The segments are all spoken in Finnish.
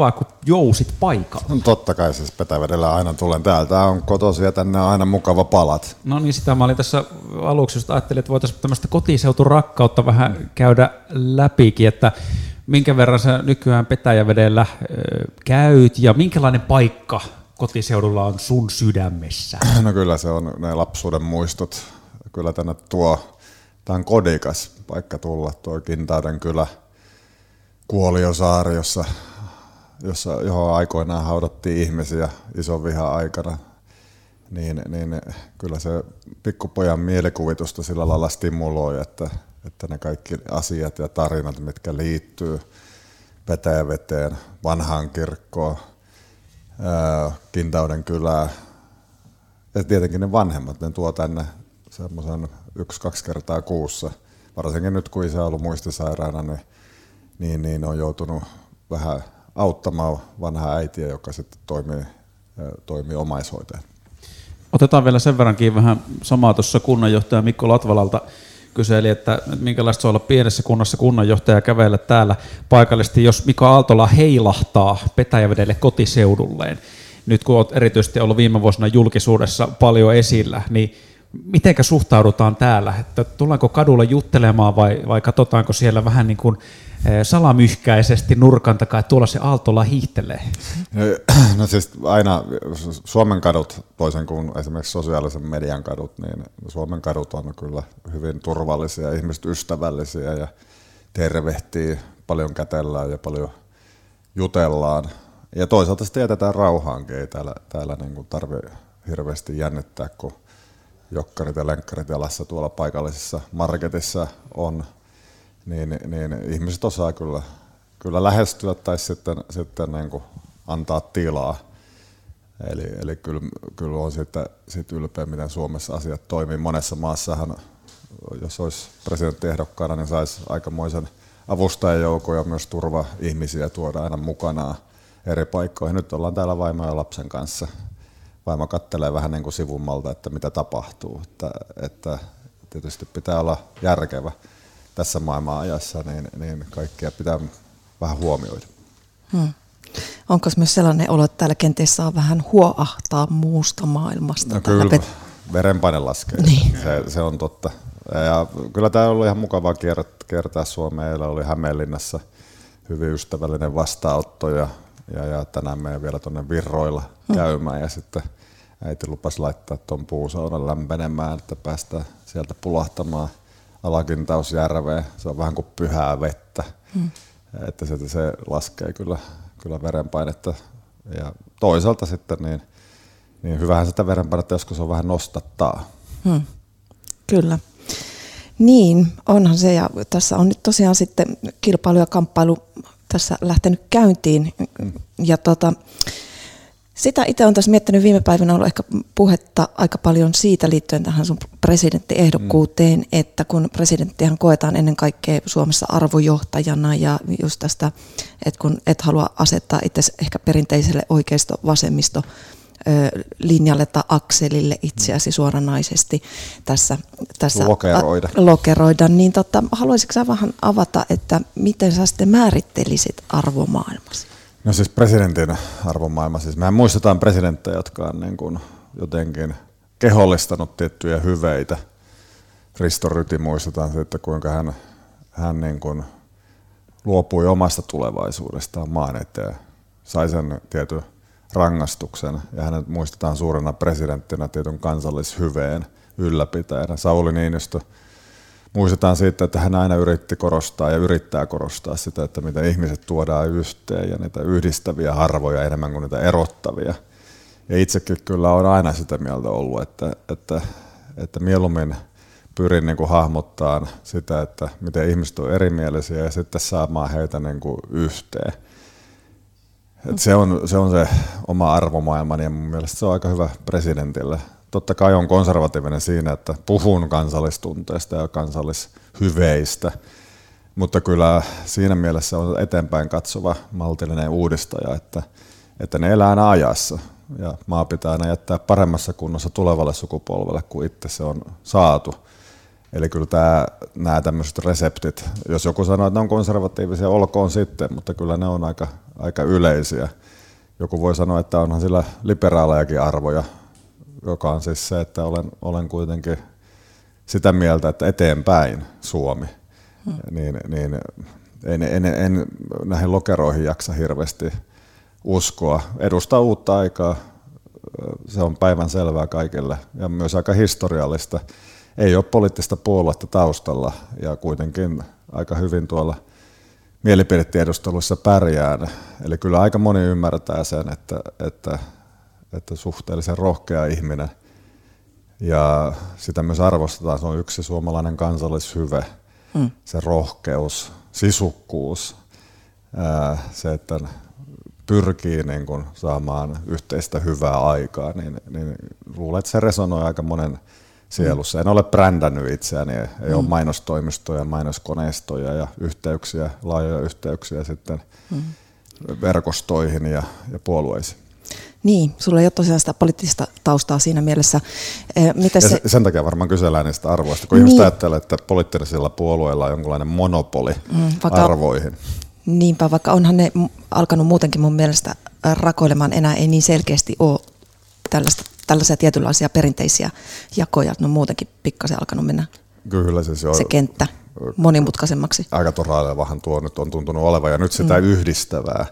mahtavaa, kun jousit paikalla. No, totta kai siis Petävedellä aina tulen täältä. on kotosi ja tänne on aina mukava palat. No niin, sitä mä olin tässä aluksi just ajattelin, että voitaisiin tämmöistä kotiseuturakkautta vähän käydä läpikin, että minkä verran sä nykyään Petäjävedellä käyt ja minkälainen paikka kotiseudulla on sun sydämessä? No kyllä se on ne lapsuuden muistot. Kyllä tänne tuo, tämä on kodikas paikka tulla, tuo Kintauden kylä, Kuoliosaari, jossa, jossa, johon aikoinaan haudattiin ihmisiä ison vihan aikana. Niin, niin kyllä se pikkupojan mielikuvitusta sillä lailla stimuloi, että, että ne kaikki asiat ja tarinat, mitkä liittyy Petäjäveteen, vanhaan kirkkoon, Kintauden kylää. Ja tietenkin ne vanhemmat, ne tuo tänne semmoisen yksi-kaksi kertaa kuussa. Varsinkin nyt, kun isä on ollut muistisairaana, niin, niin, niin on joutunut vähän auttamaan vanhaa äitiä, joka sitten toimii, toimii omaishoitajana. Otetaan vielä sen verrankin vähän samaa tuossa kunnanjohtaja Mikko Latvalalta kyseli, että minkälaista se on olla pienessä kunnassa kunnanjohtaja kävellä täällä paikallisesti, jos Mika Aaltola heilahtaa Petäjävedelle kotiseudulleen. Nyt kun olet erityisesti ollut viime vuosina julkisuudessa paljon esillä, niin mitenkä suhtaudutaan täällä? Että tullaanko kadulla juttelemaan vai, vai katsotaanko siellä vähän niin kuin salamyhkäisesti nurkan takaa, että tuolla se Aaltola hiihtelee? No, no siis aina Suomen kadut, toisen kuin esimerkiksi sosiaalisen median kadut, niin Suomen kadut on kyllä hyvin turvallisia, ihmiset ystävällisiä ja tervehtii, paljon kätellään ja paljon jutellaan. Ja toisaalta sitten jätetään rauhaankin, ei täällä, täällä niin tarvitse hirveästi jännittää, kun jokkarit ja lenkkarit jalassa tuolla paikallisessa marketissa on, niin, niin ihmiset osaa kyllä, kyllä lähestyä tai sitten, sitten niin kuin antaa tilaa. Eli, eli kyllä, kyllä on sitten sit ylpeä, miten Suomessa asiat toimii. Monessa maassahan, jos olisi presidenttiehdokkaana, niin saisi aikamoisen avustajajoukon ja myös turva-ihmisiä tuoda aina mukanaan eri paikkoihin. Nyt ollaan täällä vaimo ja lapsen kanssa vaimo kattelee vähän niin kuin sivummalta, että mitä tapahtuu. Että, että tietysti pitää olla järkevä tässä maailman ajassa, niin, niin kaikkia pitää vähän huomioida. Hmm. Onko myös sellainen olo, että täällä kenties saa vähän huoahtaa muusta maailmasta? No kyllä, pet- verenpaine laskee. Niin. Se, se on totta. Ja kyllä tämä on ollut ihan mukavaa kiertää Suomea. Meillä oli Hämeenlinnassa hyvin ystävällinen vastaanotto ja, ja, ja tänään meidän vielä tuonne Virroilla hmm. käymään ja sitten – äiti lupasi laittaa tuon puusaunan lämpenemään, että päästään sieltä pulahtamaan Alakintausjärveen. Se on vähän kuin pyhää vettä. Hmm. Että se, se laskee kyllä, kyllä verenpainetta. Ja toisaalta sitten niin, niin hyvähän sitä verenpainetta joskus on vähän nostattaa. Hmm. Kyllä. Niin, onhan se. Ja tässä on nyt tosiaan sitten kilpailu ja kamppailu tässä lähtenyt käyntiin. Hmm. Ja tota, sitä itse olen tässä miettinyt viime päivinä ollut ehkä puhetta aika paljon siitä liittyen tähän sun presidenttiehdokkuuteen, mm. että kun presidenttihan koetaan ennen kaikkea Suomessa arvojohtajana ja just tästä, että kun et halua asettaa itse ehkä perinteiselle oikeisto-vasemmisto linjalle tai akselille itseäsi suoranaisesti tässä, tässä lokeroida. A, lokeroida, niin tota, haluaisitko sä vähän avata, että miten sä sitten määrittelisit arvomaailmasi? No siis presidentin arvomaailma, siis mehän muistetaan presidenttejä, jotka on niin kuin jotenkin kehollistanut tiettyjä hyveitä. Risto Ryti muistetaan että kuinka hän, hän niin kuin luopui omasta tulevaisuudestaan maan eteen, sai sen tietyn rangaistuksen ja hänet muistetaan suurena presidenttinä tietyn kansallishyveen ylläpitäjänä. Sauli Niinistö muistetaan siitä, että hän aina yritti korostaa ja yrittää korostaa sitä, että miten ihmiset tuodaan yhteen ja niitä yhdistäviä harvoja enemmän kuin niitä erottavia. Ja itsekin kyllä on aina sitä mieltä ollut, että, että, että mieluummin pyrin niin kuin sitä, että miten ihmiset on erimielisiä ja sitten saamaan heitä niin kuin yhteen. Et se, on, se on se oma arvomaailmani ja mun mielestä se on aika hyvä presidentille totta kai on konservatiivinen siinä, että puhun kansallistunteista ja kansallishyveistä, mutta kyllä siinä mielessä on eteenpäin katsova maltillinen uudistaja, että, että ne elää aina ajassa ja maa pitää aina jättää paremmassa kunnossa tulevalle sukupolvelle kuin itse se on saatu. Eli kyllä tämä, nämä tämmöiset reseptit, jos joku sanoo, että ne on konservatiivisia, olkoon sitten, mutta kyllä ne on aika, aika yleisiä. Joku voi sanoa, että onhan sillä liberaalejakin arvoja, joka on siis se, että olen, olen kuitenkin sitä mieltä, että eteenpäin Suomi. Hmm. Niin, niin en, en, en näihin lokeroihin jaksa hirveästi uskoa. Edustaa uutta aikaa, se on päivän selvää kaikille ja myös aika historiallista. Ei ole poliittista puoluetta taustalla ja kuitenkin aika hyvin tuolla mielipidetiedusteluissa pärjään. Eli kyllä aika moni ymmärtää sen, että, että, että suhteellisen rohkea ihminen ja sitä myös arvostetaan. Se on yksi suomalainen kansallishyve, mm. se rohkeus, sisukkuus, se, että pyrkii niin kuin saamaan yhteistä hyvää aikaa, niin, niin luulen, että se resonoi aika monen sielussa. En ole brändännyt itseäni, ei mm. ole mainostoimistoja, mainoskoneistoja ja yhteyksiä, laajoja yhteyksiä sitten mm. verkostoihin ja, ja puolueisiin. Niin, sulla ei ole tosiaan sitä poliittista taustaa siinä mielessä. Eh, Miten se... Sen takia varmaan kysellään niistä arvoista, kun niin. ihmiset ajattelee, että poliittisilla puolueilla on jonkinlainen monopoli mm, vaikka, arvoihin. Niinpä, vaikka onhan ne alkanut muutenkin mun mielestä rakoilemaan enää ei niin selkeästi ole tällaista, tällaisia tietynlaisia perinteisiä jakoja, ne on muutenkin pikkasen alkanut mennä Kyllä, siis se kenttä monimutkaisemmaksi. Aika torailevahan tuo nyt on tuntunut olevan ja nyt sitä mm. yhdistävää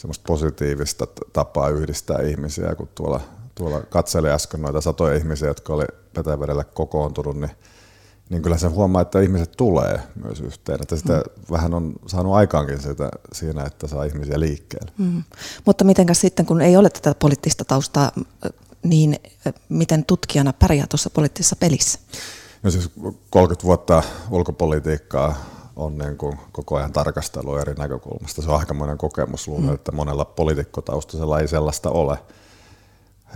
semmoista positiivista tapaa yhdistää ihmisiä, kun tuolla, tuolla katseli äsken noita satoja ihmisiä, jotka oli Petävedellä kokoontunut, niin, niin kyllä se huomaa, että ihmiset tulee myös yhteen. Että sitä mm. vähän on saanut aikaankin sitä siinä, että saa ihmisiä liikkeelle. Mm. Mutta mitenkäs sitten, kun ei ole tätä poliittista taustaa, niin miten tutkijana pärjää tuossa poliittisessa pelissä? No siis 30 vuotta ulkopolitiikkaa on niin kuin koko ajan tarkastelu eri näkökulmasta. Se on aikamoinen kokemus. Luulen, mm. että monella poliitikkotaustaisella ei sellaista ole.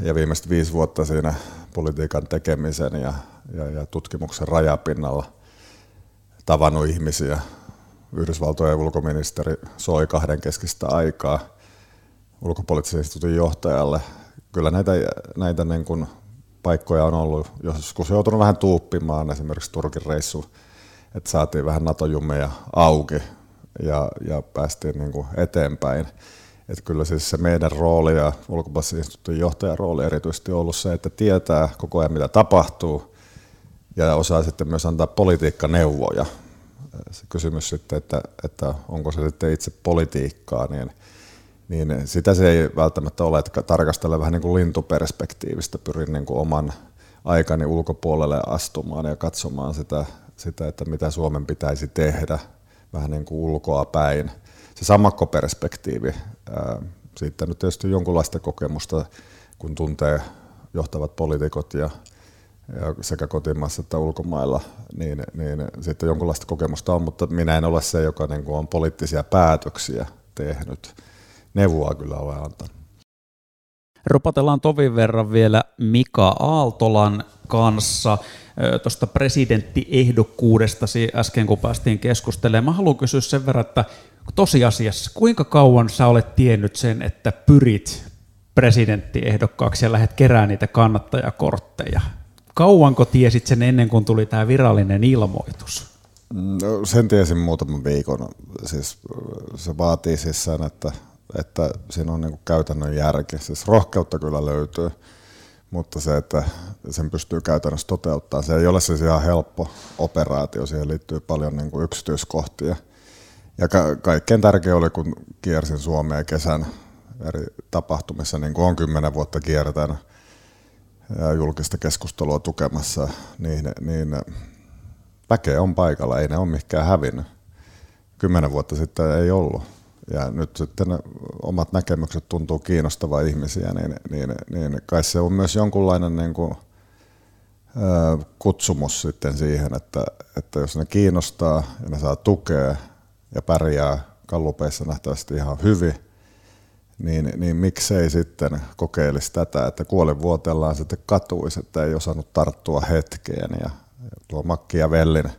Ja viimeiset viisi vuotta siinä politiikan tekemisen ja, ja, ja tutkimuksen rajapinnalla tavannut ihmisiä. Yhdysvaltojen ulkoministeri soi kahden keskistä aikaa ulkopoliittisen instituutin johtajalle. Kyllä näitä, näitä niin kuin paikkoja on ollut joskus joutunut vähän tuuppimaan, esimerkiksi Turkin reissu että saatiin vähän NATO-jummeja auki ja, ja päästiin niin kuin eteenpäin. Että kyllä siis se meidän rooli ja ulkopoliittisen johtajan rooli erityisesti on ollut se, että tietää koko ajan mitä tapahtuu ja osaa sitten myös antaa politiikkaneuvoja. Se kysymys sitten, että, että onko se sitten itse politiikkaa, niin, niin sitä se ei välttämättä ole, että tarkastella vähän niin kuin lintuperspektiivistä, pyrin niin kuin oman aikani ulkopuolelle astumaan ja katsomaan sitä sitä, että mitä Suomen pitäisi tehdä vähän niin kuin ulkoa päin. Se samakkoperspektiivi, siitä nyt tietysti jonkunlaista kokemusta, kun tuntee johtavat poliitikot ja, ja sekä kotimaassa että ulkomailla, niin, niin sitten jonkunlaista kokemusta on, mutta minä en ole se, joka niin kuin on poliittisia päätöksiä tehnyt. Neuvoa kyllä olen antanut. Rupatellaan tovin verran vielä Mika Aaltolan kanssa tuosta presidenttiehdokkuudesta äsken, kun päästiin keskustelemaan. Mä haluan kysyä sen verran, että tosiasiassa kuinka kauan sä olet tiennyt sen, että pyrit presidenttiehdokkaaksi ja lähdet keräämään niitä kannattajakortteja? Kauanko tiesit sen ennen kuin tuli tämä virallinen ilmoitus? No, sen tiesin muutaman viikon. Siis, se vaatii siis sen, että, että siinä on niin käytännön järki. Siis rohkeutta kyllä löytyy mutta se, että sen pystyy käytännössä toteuttamaan, se ei ole siis ihan helppo operaatio, siihen liittyy paljon niin kuin yksityiskohtia. Ja ka- kaikkein tärkein oli, kun kiersin Suomea kesän eri tapahtumissa, niin kuin on kymmenen vuotta kiertänyt ja julkista keskustelua tukemassa, niin, niin väkeä on paikalla, ei ne ole mikään hävinnyt. Kymmenen vuotta sitten ei ollut ja nyt sitten omat näkemykset tuntuu kiinnostavaa ihmisiä, niin, niin, niin kai se on myös jonkunlainen niin kuin, kutsumus sitten siihen, että, että jos ne kiinnostaa ja ne saa tukea ja pärjää kallupeissa nähtävästi ihan hyvin, niin, niin miksei sitten kokeilisi tätä, että kuolivuotellaan sitten katuisi, että ei osannut tarttua hetkeen. Ja tuo Makki ja Vellin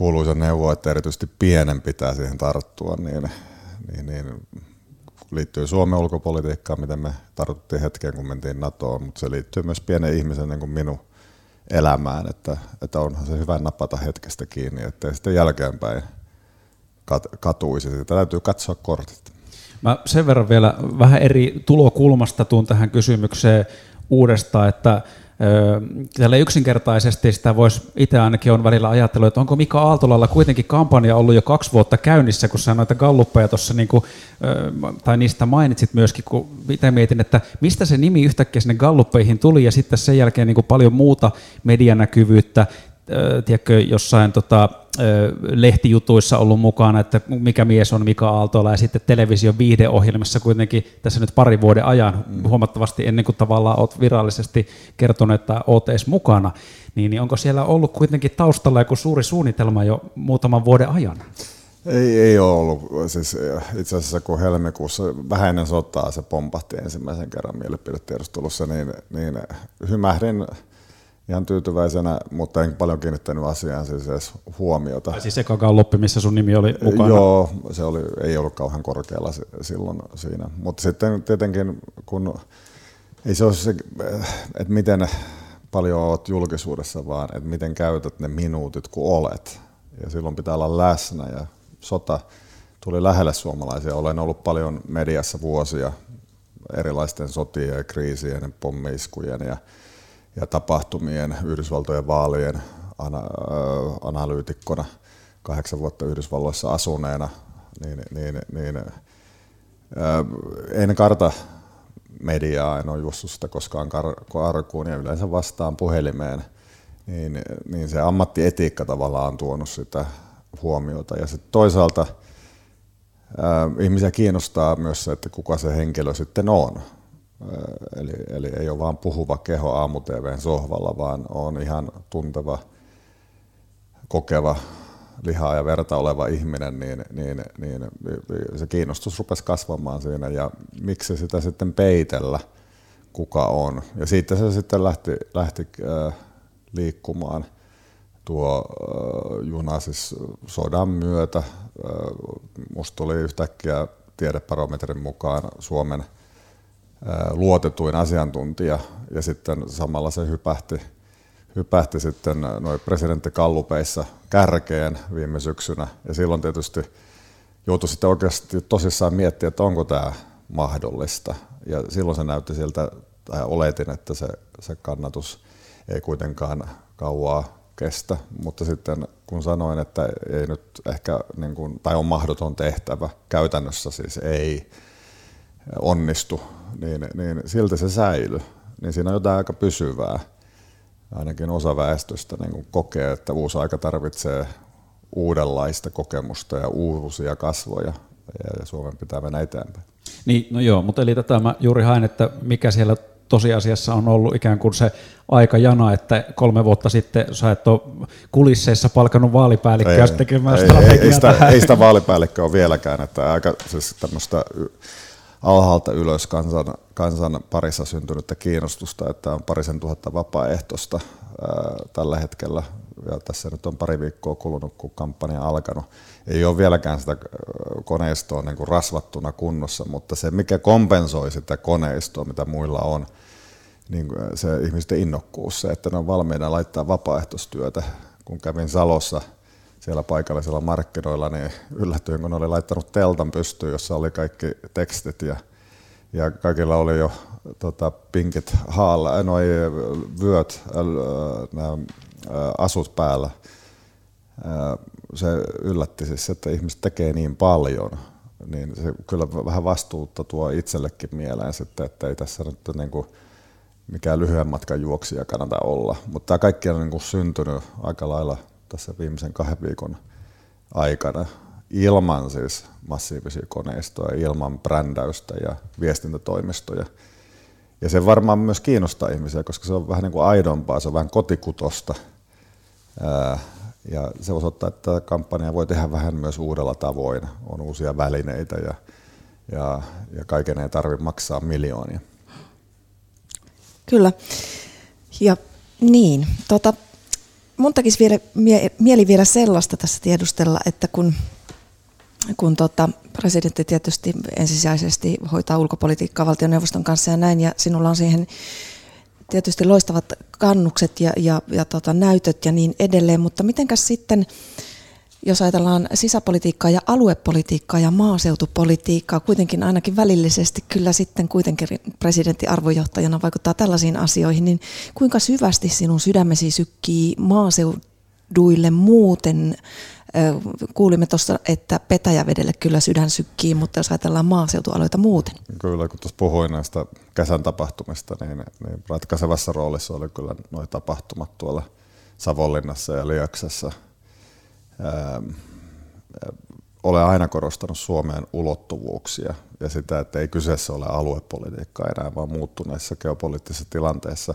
kuuluisa neuvo, että erityisesti pienen pitää siihen tarttua, niin, niin, niin liittyy Suomen ulkopolitiikkaan, miten me tartuttiin hetkeen, kun mentiin NATOon, mutta se liittyy myös pienen ihmisen niin kuin minun elämään, että, että onhan se hyvä napata hetkestä kiinni, ettei sitten jälkeenpäin kat, katuisi. Sitä täytyy katsoa kortit. Mä sen verran vielä vähän eri tulokulmasta tuun tähän kysymykseen uudestaan, että Tällä yksinkertaisesti sitä voisi itse ainakin on välillä ajatellut, että onko Mika Aaltolalla kuitenkin kampanja ollut jo kaksi vuotta käynnissä, kun sä noita galluppeja tuossa, niin tai niistä mainitsit myöskin, kun itse mietin, että mistä se nimi yhtäkkiä sinne galluppeihin tuli, ja sitten sen jälkeen niin paljon muuta medianäkyvyyttä, tiedätkö, jossain tota, lehtijutuissa ollut mukana, että mikä mies on Mika Aaltola, ja sitten television viihdeohjelmissa kuitenkin tässä nyt pari vuoden ajan, mm. huomattavasti ennen kuin tavallaan olet virallisesti kertonut, että olet edes mukana, niin, niin onko siellä ollut kuitenkin taustalla joku suuri suunnitelma jo muutaman vuoden ajan? Ei, ei ole ollut. Siis itse asiassa kun helmikuussa vähän ennen sotaa se pompahti ensimmäisen kerran mielipidetiedustelussa, niin, niin hymähdin ihan tyytyväisenä, mutta en paljon kiinnittänyt asiaan siis edes huomiota. Tai siis eka loppi, missä sun nimi oli mukana? Joo, se oli, ei ollut kauhean korkealla silloin siinä. Mutta sitten tietenkin, kun ei se ole se, että miten paljon olet julkisuudessa, vaan että miten käytät ne minuutit, kun olet. Ja silloin pitää olla läsnä ja sota tuli lähelle suomalaisia. Olen ollut paljon mediassa vuosia erilaisten sotien ja kriisien, pommiiskujen ja ja tapahtumien Yhdysvaltojen vaalien ana- analyytikkona kahdeksan vuotta Yhdysvalloissa asuneena, niin, niin, niin en karta mediaa, en ole juossut sitä koskaan kar- ja yleensä vastaan puhelimeen, niin, niin se ammattietiikka tavallaan on tuonut sitä huomiota. Ja sitten toisaalta ihmisiä kiinnostaa myös se, että kuka se henkilö sitten on. Eli, eli ei ole vain puhuva keho aamu sohvalla, vaan on ihan tunteva, kokeva, lihaa ja verta oleva ihminen, niin, niin, niin se kiinnostus rupesi kasvamaan siinä ja miksi sitä sitten peitellä, kuka on. Ja siitä se sitten lähti, lähti äh, liikkumaan tuo äh, juna siis sodan myötä. Äh, musta tuli yhtäkkiä tiedeparometrin mukaan Suomen – luotetuin asiantuntija. Ja sitten samalla se hypähti, hypähti sitten noin presidenttikallupeissa kärkeen viime syksynä. Ja silloin tietysti joutui sitten oikeasti tosissaan miettiä, että onko tämä mahdollista. Ja silloin se näytti siltä, tai oletin, että se, se kannatus ei kuitenkaan kauaa kestä, mutta sitten kun sanoin, että ei nyt ehkä, niin kuin, tai on mahdoton tehtävä, käytännössä siis ei onnistu, niin, niin silti se säilyy. Niin siinä on jotain aika pysyvää. Ainakin osa väestöstä niin kokee, että uusi aika tarvitsee uudenlaista kokemusta ja uusia kasvoja ja Suomen pitää mennä eteenpäin. Niin, no joo, mutta eli tätä mä juuri haen, että mikä siellä tosiasiassa on ollut ikään kuin se aikajana, että kolme vuotta sitten sä et ole kulisseissa palkannut vaalipäällikköä tekemään ei, strategiaa ei, ei, sitä, ei sitä vaalipäällikköä ole vieläkään, että aika siis tämmöistä alhaalta ylös kansan, kansan parissa syntynyttä kiinnostusta, että on parisen tuhatta vapaaehtoista ää, tällä hetkellä. Ja tässä nyt on pari viikkoa kulunut, kun kampanja on alkanut. Ei ole vieläkään sitä koneistoa niin kuin rasvattuna kunnossa, mutta se mikä kompensoi sitä koneistoa, mitä muilla on, niin se ihmisten innokkuus, se, että ne on valmiina laittaa vapaaehtoistyötä. Kun kävin Salossa – siellä paikallisilla markkinoilla, niin yllätyin, kun oli laittanut teltan pystyyn, jossa oli kaikki tekstit ja, ja kaikilla oli jo tota, pinkit haalla, noi vyöt, nämä asut päällä. Se yllätti siis, että ihmiset tekee niin paljon, niin se kyllä vähän vastuutta tuo itsellekin mieleen sitten, että ei tässä nyt niin kuin mikään lyhyen matkan juoksija kannata olla. Mutta tämä kaikki on niin kuin syntynyt aika lailla tässä viimeisen kahden viikon aikana ilman siis massiivisia koneistoja, ilman brändäystä ja viestintätoimistoja. Ja se varmaan myös kiinnostaa ihmisiä, koska se on vähän niin kuin aidompaa, se on vähän kotikutosta. Ja se osoittaa, että kampanja voi tehdä vähän myös uudella tavoin. On uusia välineitä ja, ja, ja kaiken ei tarvitse maksaa miljoonia. Kyllä. Ja niin, tota, mun tekisi vielä, mie, mieli vielä sellaista tässä tiedustella, että kun, kun tota, presidentti tietysti ensisijaisesti hoitaa ulkopolitiikkaa valtioneuvoston kanssa ja näin, ja sinulla on siihen tietysti loistavat kannukset ja, ja, ja tota, näytöt ja niin edelleen, mutta mitenkäs sitten jos ajatellaan sisäpolitiikkaa ja aluepolitiikkaa ja maaseutupolitiikkaa, kuitenkin ainakin välillisesti kyllä sitten kuitenkin presidentti arvojohtajana vaikuttaa tällaisiin asioihin, niin kuinka syvästi sinun sydämesi sykkii maaseuduille muuten? Kuulimme tuossa, että Petäjävedelle kyllä sydän sykkii, mutta jos ajatellaan maaseutualueita muuten. Kyllä, kun tuossa puhuin näistä kesän tapahtumista, niin, niin ratkaisevassa roolissa oli kyllä nuo tapahtumat tuolla Savonlinnassa ja Ähm, olen aina korostanut Suomeen ulottuvuuksia ja sitä, että ei kyseessä ole aluepolitiikkaa enää, vaan muuttuneessa geopoliittisessa tilanteessa.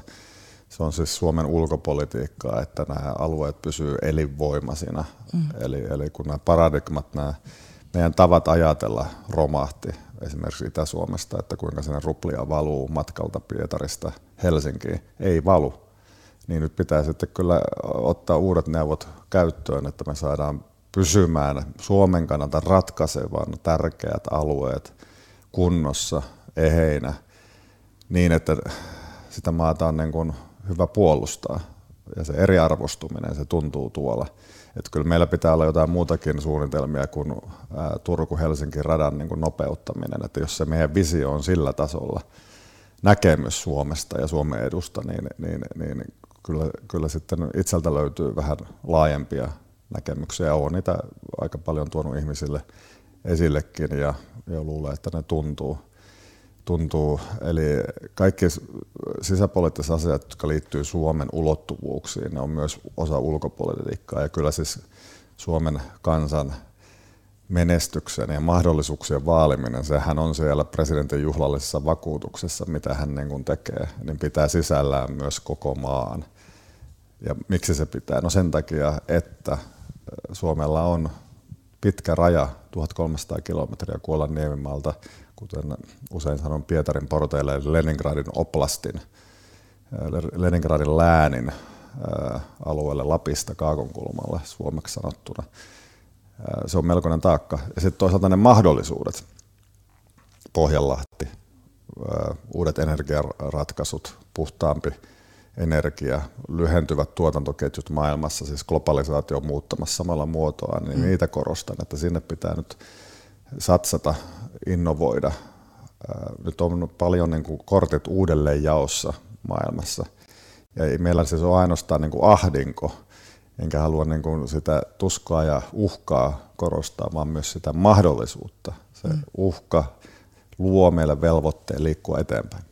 Se on siis Suomen ulkopolitiikkaa, että nämä alueet pysyvät elinvoimaisina. Mm. Eli, eli kun nämä paradigmat, nämä meidän tavat ajatella romahti esimerkiksi Itä-Suomesta, että kuinka sinne ruplia valuu matkalta Pietarista Helsinkiin, ei valu niin nyt pitää sitten kyllä ottaa uudet neuvot käyttöön, että me saadaan pysymään Suomen kannalta ratkaisevan tärkeät alueet kunnossa, eheinä, niin että sitä maata on niin kuin hyvä puolustaa. Ja se eriarvostuminen, se tuntuu tuolla. Että kyllä meillä pitää olla jotain muutakin suunnitelmia kuin Turku-Helsinki radan niin kuin nopeuttaminen. Että jos se meidän visio on sillä tasolla, näkemys Suomesta ja Suomen edusta, niin, niin, niin kyllä, kyllä sitten itseltä löytyy vähän laajempia näkemyksiä. Olen niitä aika paljon tuonut ihmisille esillekin ja, ja luulen, että ne tuntuu. tuntuu. Eli kaikki sisäpoliittiset asiat, jotka liittyy Suomen ulottuvuuksiin, ne on myös osa ulkopolitiikkaa. Ja kyllä siis Suomen kansan menestyksen ja mahdollisuuksien vaaliminen, sehän on siellä presidentin juhlallisessa vakuutuksessa, mitä hän niin kuin tekee, niin pitää sisällään myös koko maan. Ja miksi se pitää? No sen takia, että Suomella on pitkä raja, 1300 kilometriä Kuolan niemimaalta, kuten usein sanon Pietarin porteille, Leningradin oblastin, Leningradin läänin alueelle Lapista Kaakonkulmalle suomeksi sanottuna. Se on melkoinen taakka. Ja sitten toisaalta ne mahdollisuudet, Pohjanlahti, uudet energiaratkaisut, puhtaampi energia, lyhentyvät tuotantoketjut maailmassa, siis globalisaatio on muuttamassa samalla muotoa, niin mm. niitä korostan, että sinne pitää nyt satsata, innovoida. Nyt on paljon niin kuin kortit uudelleen jaossa maailmassa. Ja ei meillä siis ole ainoastaan niin kuin ahdinko, enkä halua niin kuin sitä tuskaa ja uhkaa korostaa, vaan myös sitä mahdollisuutta. Se mm. uhka luo meille velvoitteen liikkua eteenpäin.